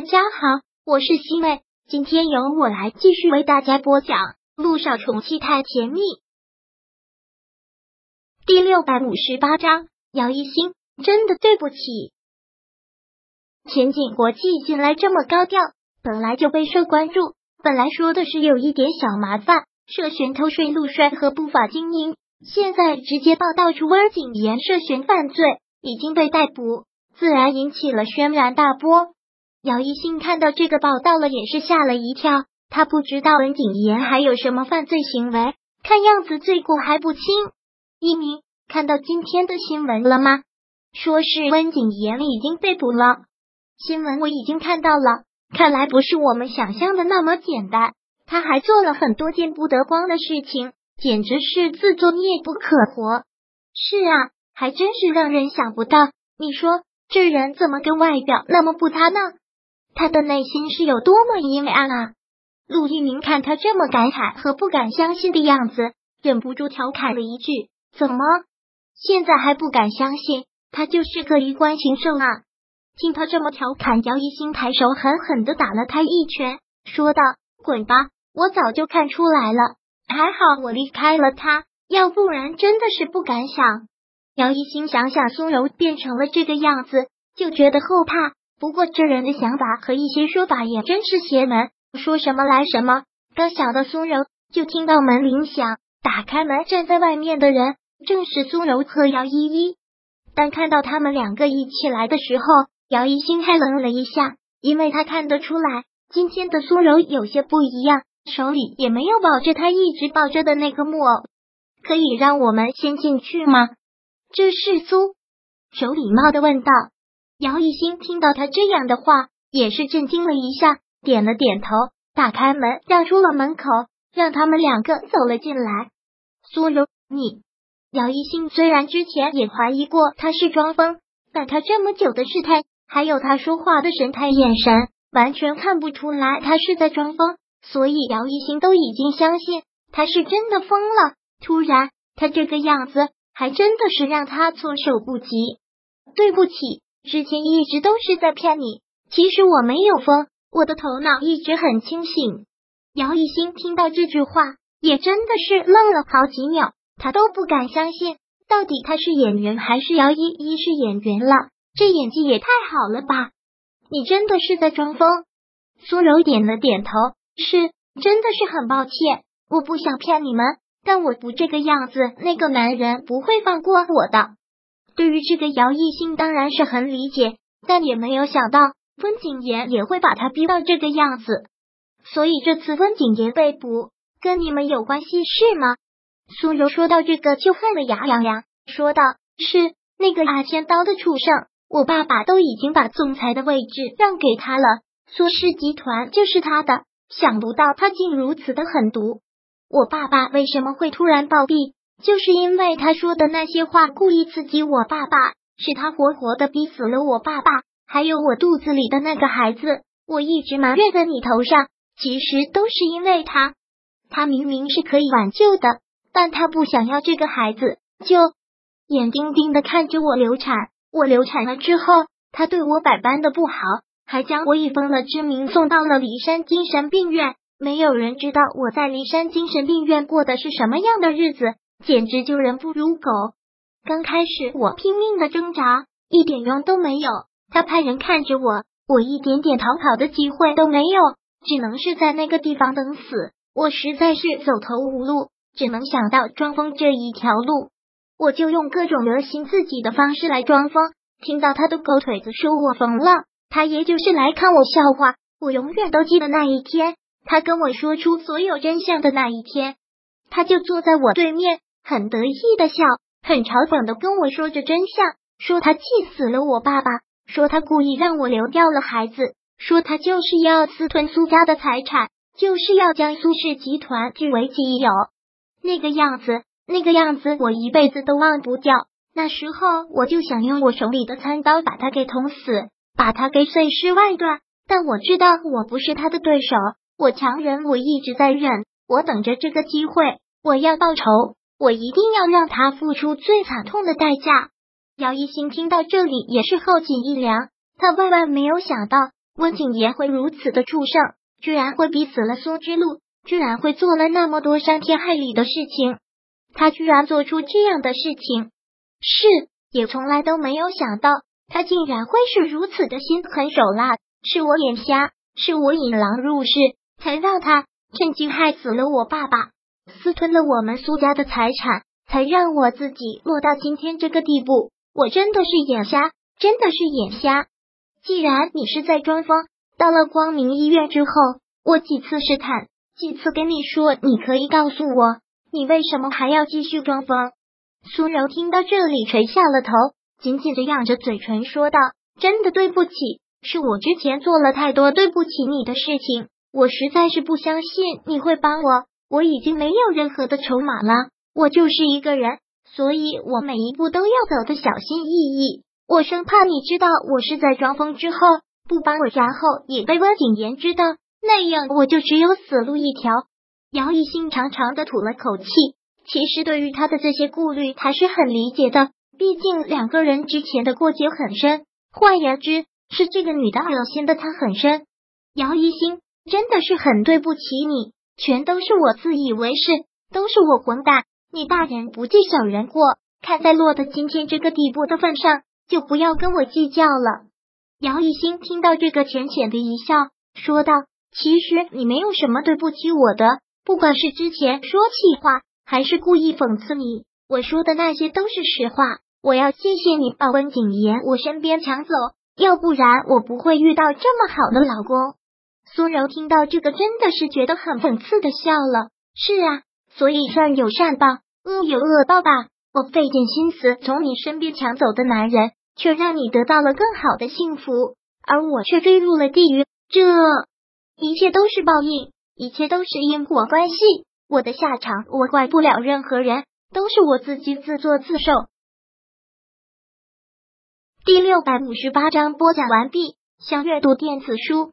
大家好，我是西妹，今天由我来继续为大家播讲《陆少宠妻太甜蜜》第六百五十八章。姚一星，真的对不起。前景国际近来这么高调，本来就备受关注。本来说的是有一点小麻烦，涉嫌偷税漏税和不法经营，现在直接报道出温景言涉嫌犯罪，已经被逮捕，自然引起了轩然大波。姚一新看到这个报道了，也是吓了一跳。他不知道温景言还有什么犯罪行为，看样子罪过还不轻。一鸣看到今天的新闻了吗？说是温景言已经被捕了。新闻我已经看到了，看来不是我们想象的那么简单。他还做了很多见不得光的事情，简直是自作孽不可活。是啊，还真是让人想不到。你说这人怎么跟外表那么不搭呢？他的内心是有多么阴暗啊！陆一鸣看他这么感慨和不敢相信的样子，忍不住调侃了一句：“怎么现在还不敢相信他就是个衣冠禽兽啊？”听他这么调侃，姚一新抬手狠狠的打了他一拳，说道：“滚吧！我早就看出来了，还好我离开了他，要不然真的是不敢想。”姚一新想想苏柔变成了这个样子，就觉得后怕。不过这人的想法和一些说法也真是邪门，说什么来什么。刚想到苏柔，就听到门铃响，打开门，站在外面的人正是苏柔和姚依依。但看到他们两个一起来的时候，姚依心还愣了一下，因为他看得出来今天的苏柔有些不一样，手里也没有抱着他一直抱着的那个木偶。可以让我们先进去吗？这是苏柔礼貌的问道。姚一新听到他这样的话，也是震惊了一下，点了点头，打开门，让出了门口，让他们两个走了进来。苏柔，你，姚一新虽然之前也怀疑过他是装疯，但他这么久的试探，还有他说话的神态眼神，完全看不出来他是在装疯，所以姚一新都已经相信他是真的疯了。突然，他这个样子，还真的是让他措手不及。对不起。之前一直都是在骗你，其实我没有疯，我的头脑一直很清醒。姚一新听到这句话，也真的是愣了好几秒，他都不敢相信，到底他是演员还是姚依依是演员了？这演技也太好了吧！你真的是在装疯？苏柔点了点头，是，真的是很抱歉，我不想骗你们，但我不这个样子，那个男人不会放过我的。对于这个姚艺兴当然是很理解，但也没有想到温景言也会把他逼到这个样子。所以这次温景言被捕跟你们有关系是吗？苏柔说到这个就恨得牙痒痒，说道：“是那个阿千刀的畜生，我爸爸都已经把总裁的位置让给他了，苏氏集团就是他的。想不到他竟如此的狠毒。我爸爸为什么会突然暴毙？”就是因为他说的那些话，故意刺激我爸爸，是他活活的逼死了我爸爸，还有我肚子里的那个孩子。我一直埋怨在你头上，其实都是因为他。他明明是可以挽救的，但他不想要这个孩子，就眼盯盯的看着我流产。我流产了之后，他对我百般的不好，还将我以疯了之名送到了骊山精神病院。没有人知道我在骊山精神病院过的是什么样的日子。简直就人不如狗。刚开始我拼命的挣扎，一点用都没有。他派人看着我，我一点点逃跑的机会都没有，只能是在那个地方等死。我实在是走投无路，只能想到装疯这一条路。我就用各种恶心自己的方式来装疯。听到他的狗腿子说我疯了，他也就是来看我笑话。我永远都记得那一天，他跟我说出所有真相的那一天，他就坐在我对面。很得意的笑，很嘲讽的跟我说着真相，说他气死了我爸爸，说他故意让我流掉了孩子，说他就是要私吞苏家的财产，就是要将苏氏集团据为己有。那个样子，那个样子，我一辈子都忘不掉。那时候我就想用我手里的餐刀把他给捅死，把他给碎尸万段。但我知道我不是他的对手，我强忍，我一直在忍，我等着这个机会，我要报仇。我一定要让他付出最惨痛的代价。姚一星听到这里也是后颈一凉，他万万没有想到温景言会如此的畜生，居然会逼死了苏之路，居然会做了那么多伤天害理的事情。他居然做出这样的事情，是也从来都没有想到，他竟然会是如此的心狠手辣。是我眼瞎，是我引狼入室，才让他趁机害死了我爸爸，私吞了我们苏家的财产，才让我自己落到今天这个地步。我真的是眼瞎，真的是眼瞎。既然你是在装疯，到了光明医院之后，我几次试探，几次跟你说，你可以告诉我，你为什么还要继续装疯？苏柔听到这里，垂下了头，紧紧的仰着嘴唇说道：“真的对不起。”是我之前做了太多对不起你的事情，我实在是不相信你会帮我。我已经没有任何的筹码了，我就是一个人，所以我每一步都要走的小心翼翼。我生怕你知道我是在装疯之后不帮我，然后也被温景言知道，那样我就只有死路一条。姚一兴长长的吐了口气，其实对于他的这些顾虑，他是很理解的，毕竟两个人之前的过节很深。换言之。是这个女的恶心的他很深，姚一星真的是很对不起你，全都是我自以为是，都是我混蛋。你大人不计小人过，看在落得今天这个地步的份上，就不要跟我计较了。姚一星听到这个，浅浅的一笑，说道：“其实你没有什么对不起我的，不管是之前说气话，还是故意讽刺你，我说的那些都是实话。我要谢谢你把温景言我身边抢走。”要不然我不会遇到这么好的老公。苏柔听到这个，真的是觉得很讽刺的笑了。是啊，所以善有善报，恶有恶报吧。我费尽心思从你身边抢走的男人，却让你得到了更好的幸福，而我却坠入了地狱。这一切都是报应，一切都是因果关系。我的下场，我怪不了任何人，都是我自己自作自受。第六百五十八章播讲完毕。想阅读电子书，